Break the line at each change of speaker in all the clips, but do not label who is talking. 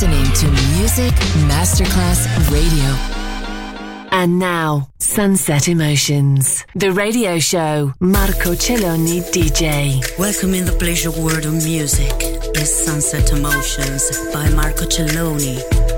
listening to Music Masterclass Radio. And now, Sunset Emotions, the radio show. Marco Celloni DJ.
Welcome in the pleasure world of music is Sunset Emotions by Marco Celloni.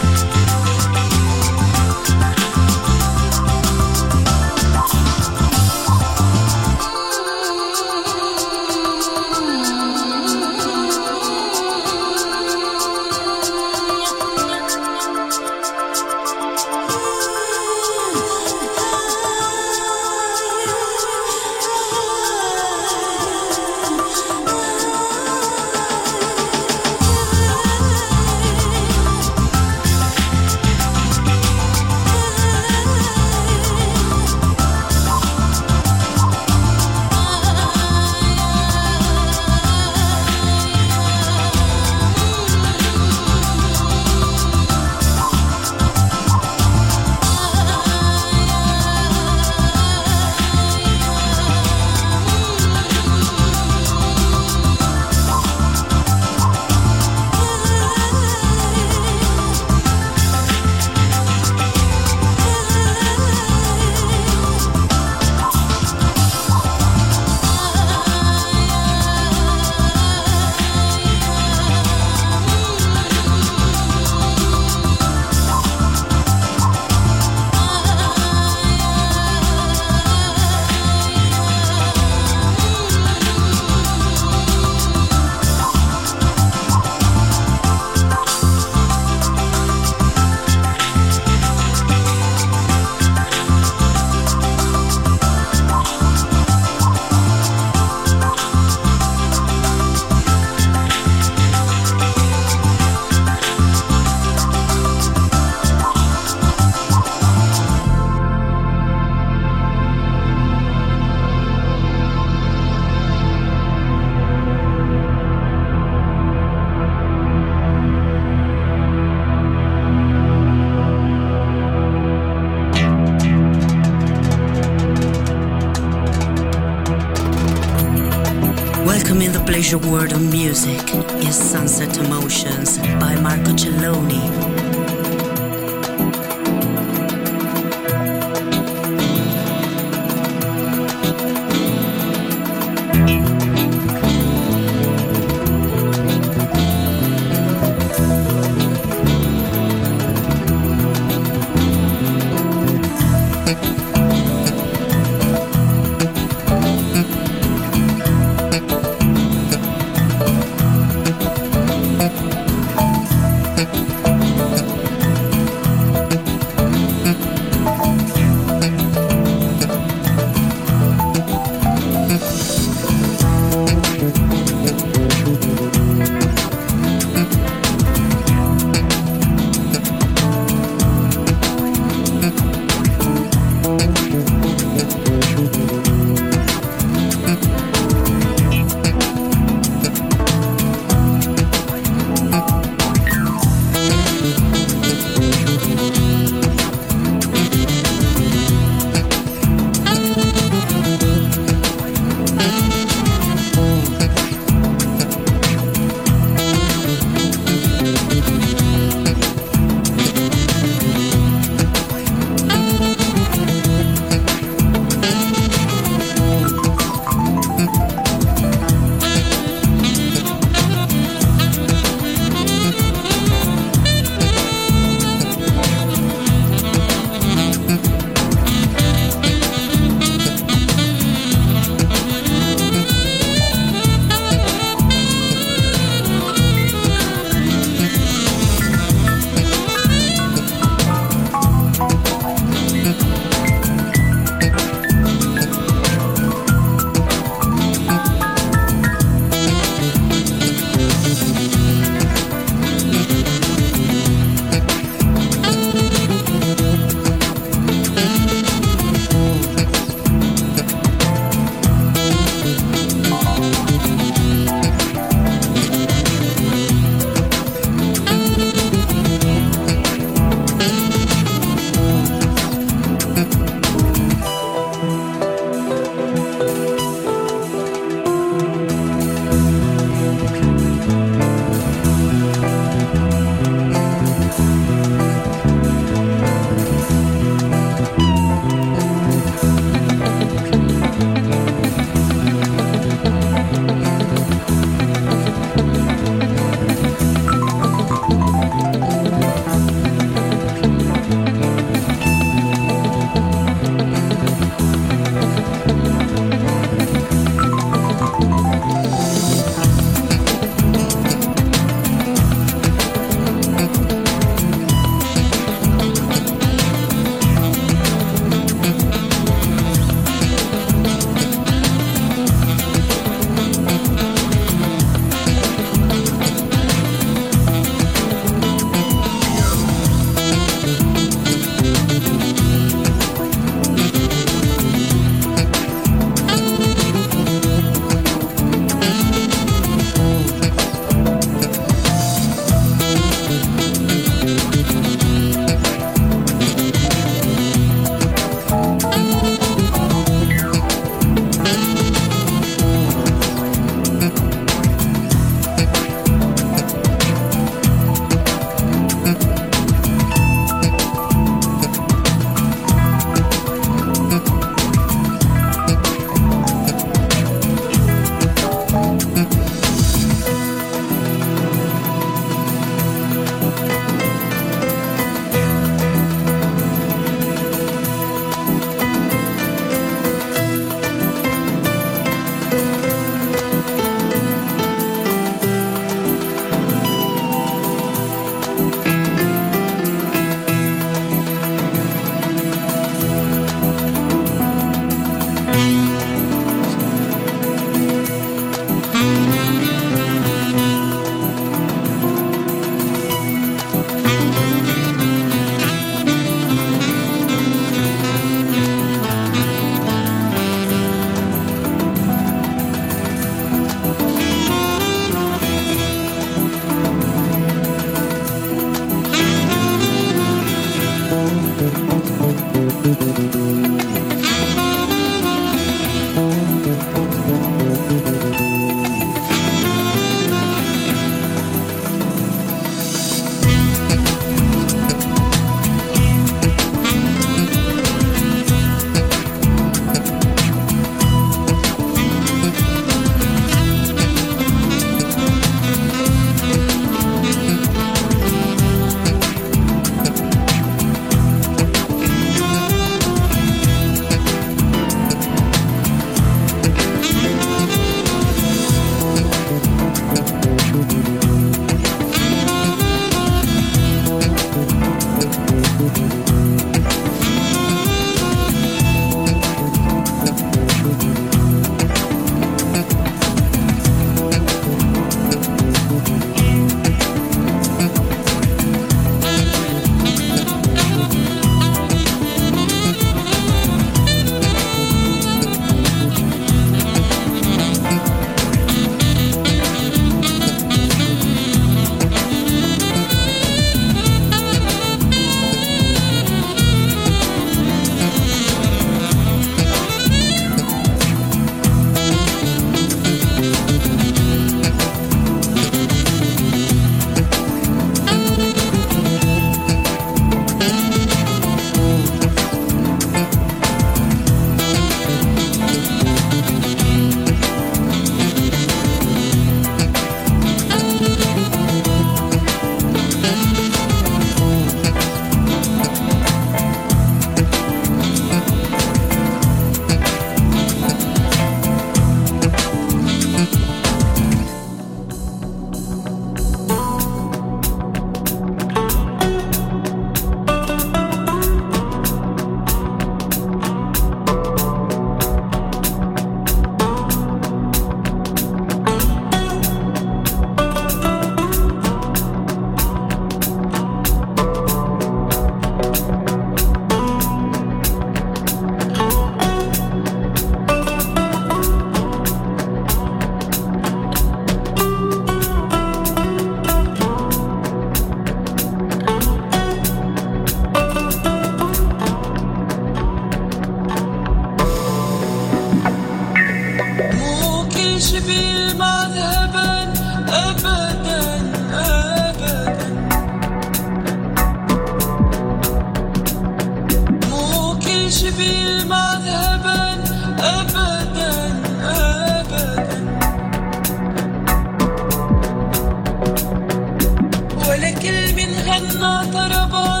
عنا طربا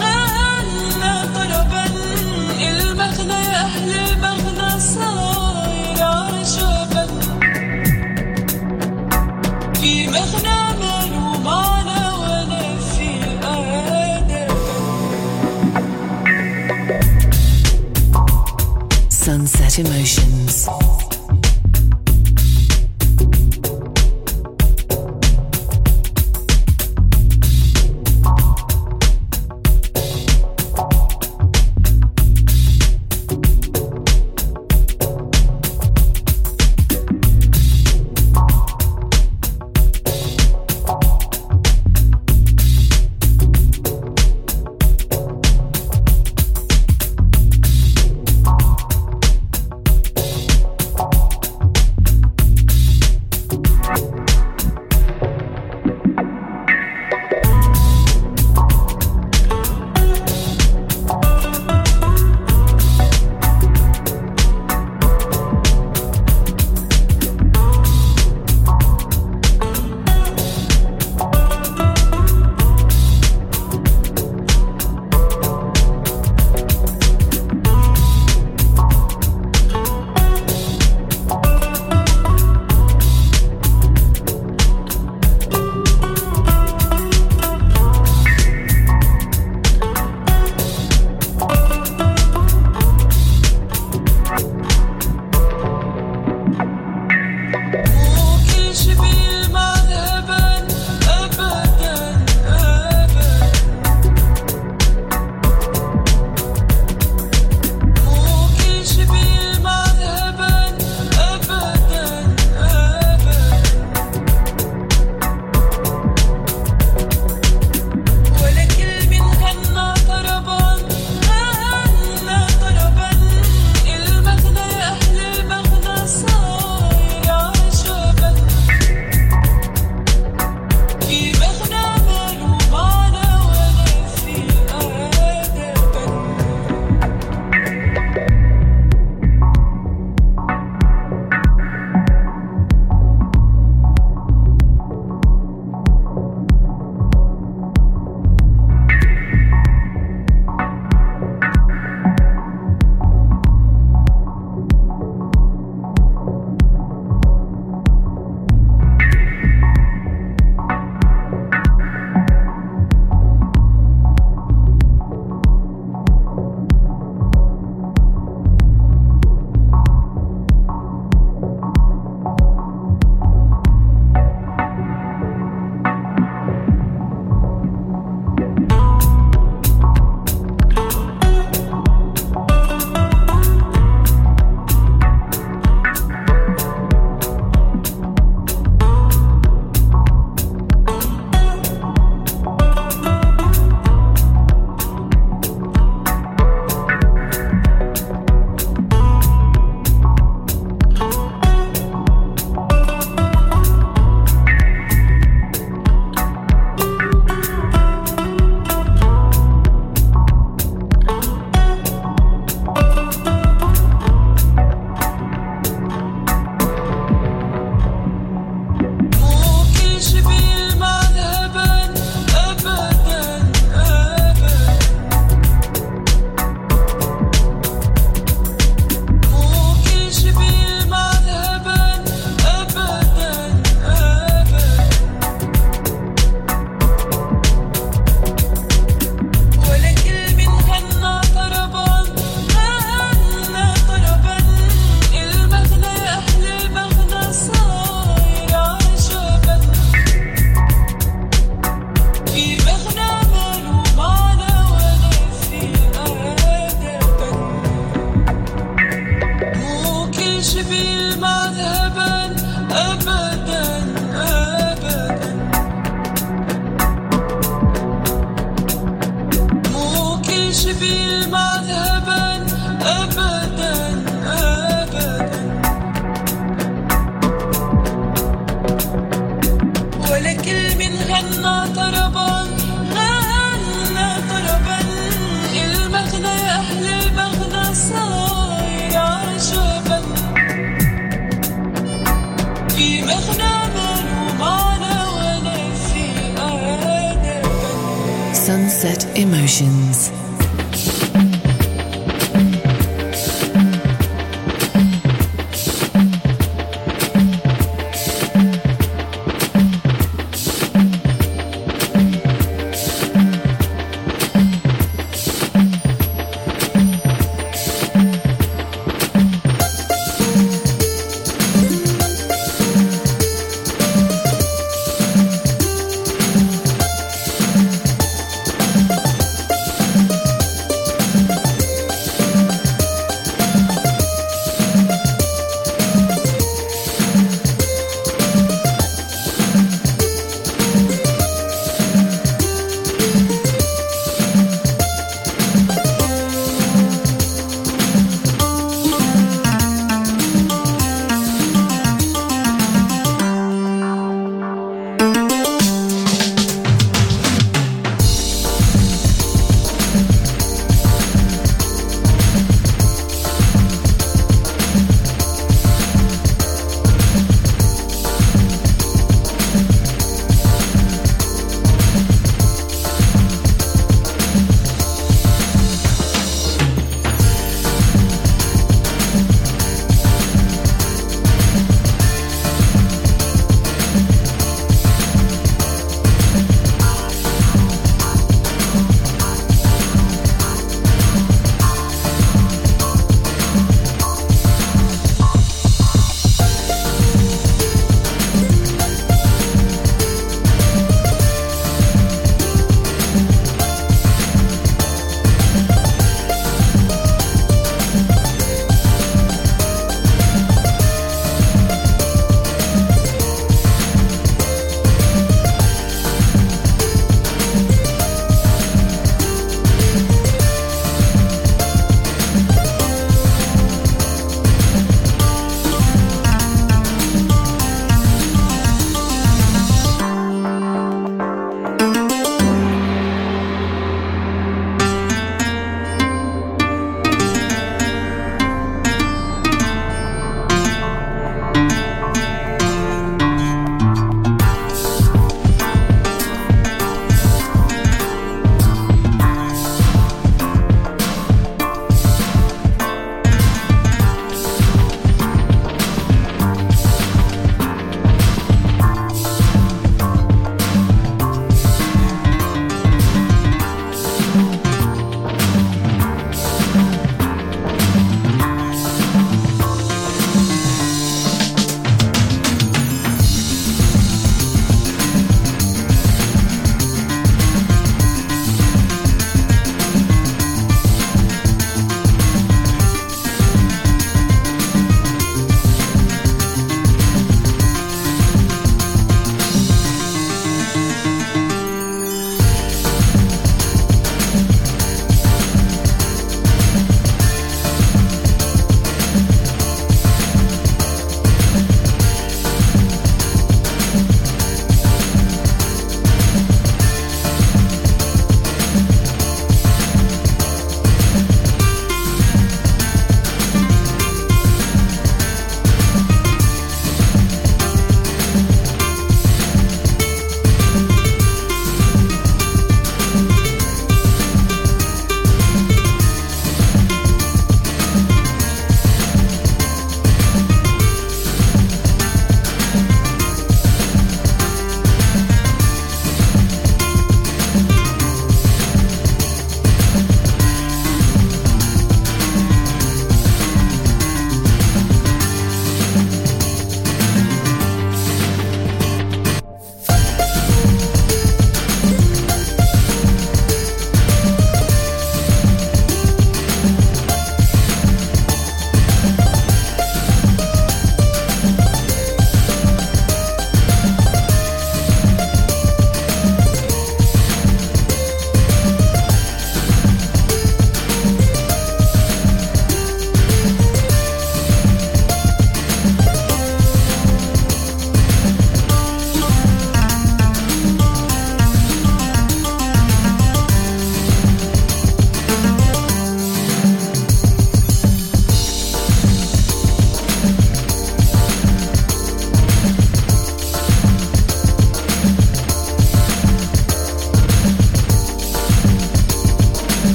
ما طربا. المغنى
يا أهل المغنى صاير عجبا في مغنى مالو معنى ولا في
أدب Sunset Emotions.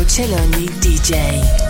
Luciano Celoni DJ.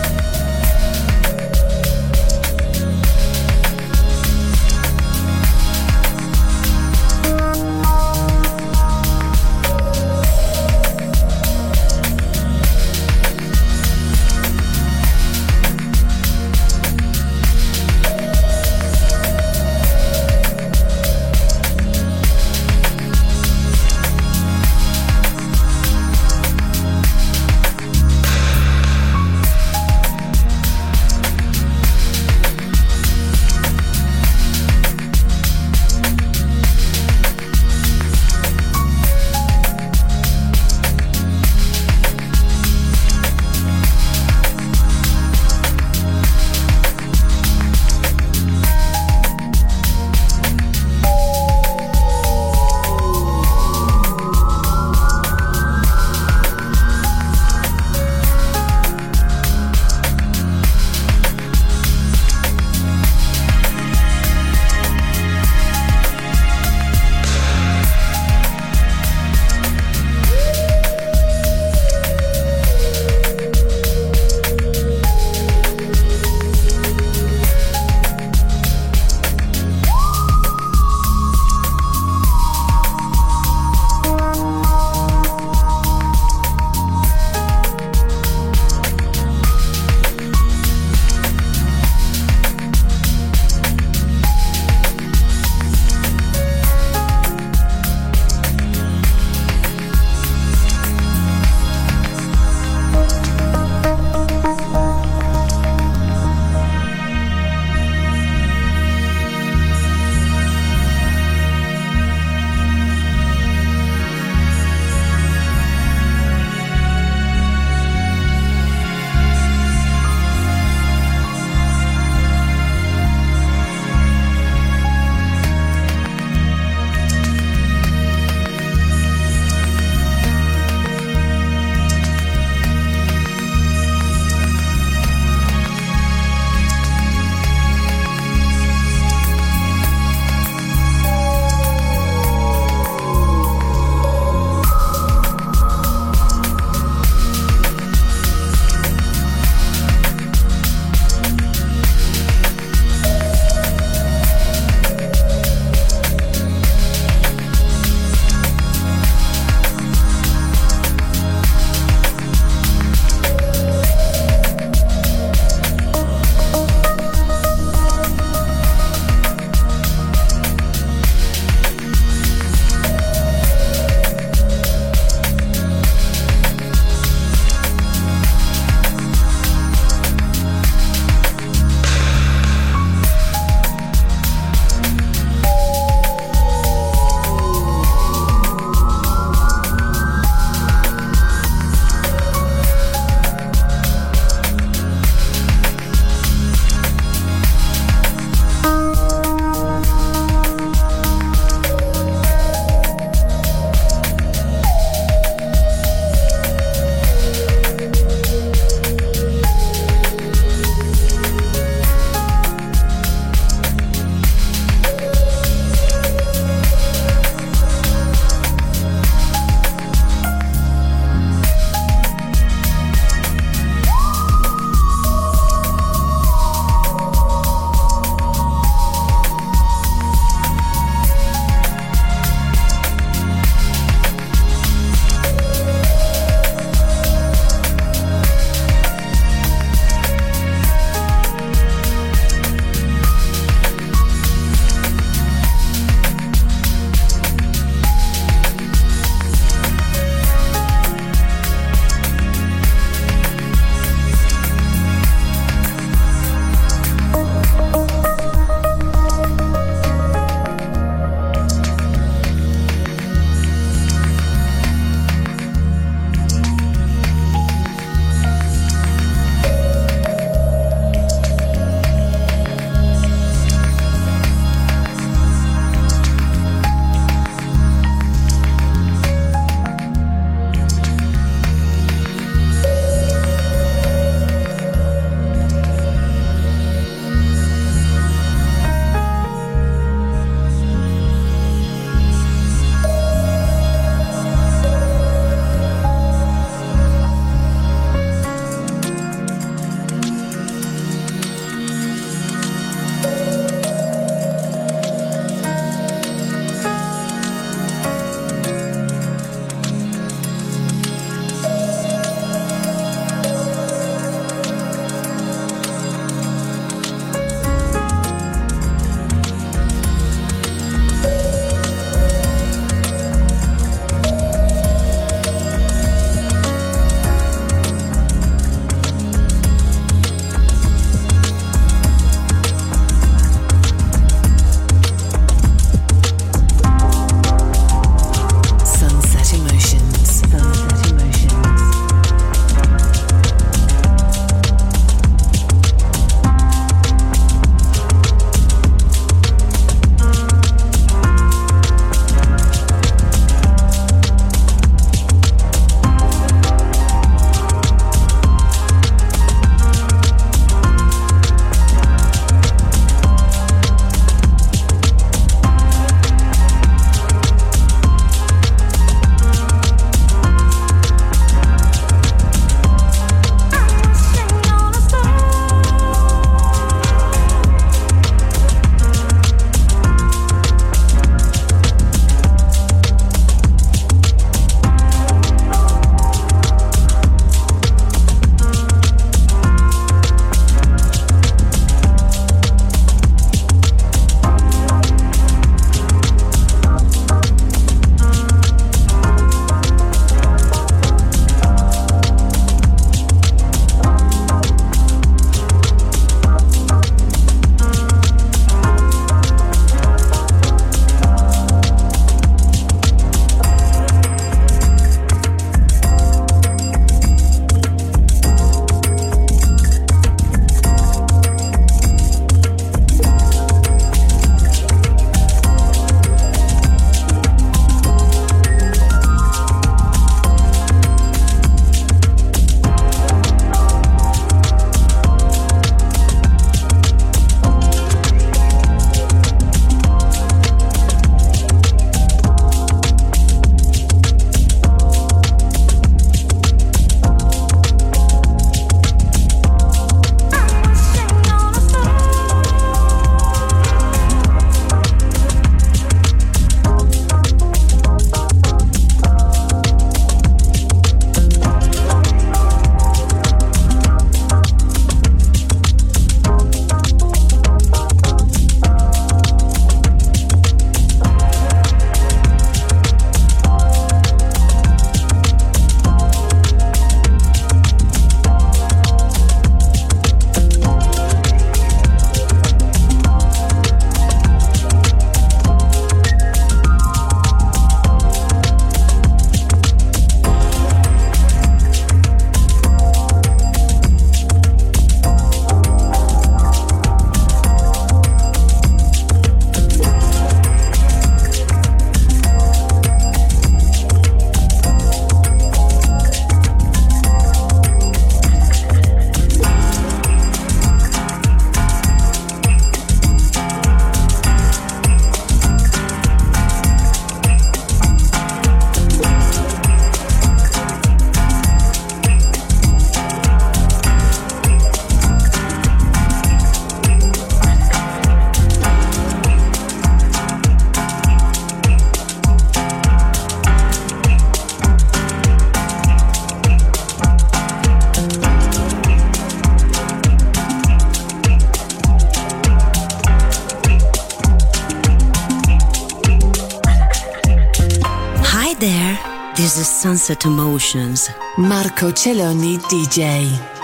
Emotions.
Marco Celloni DJ.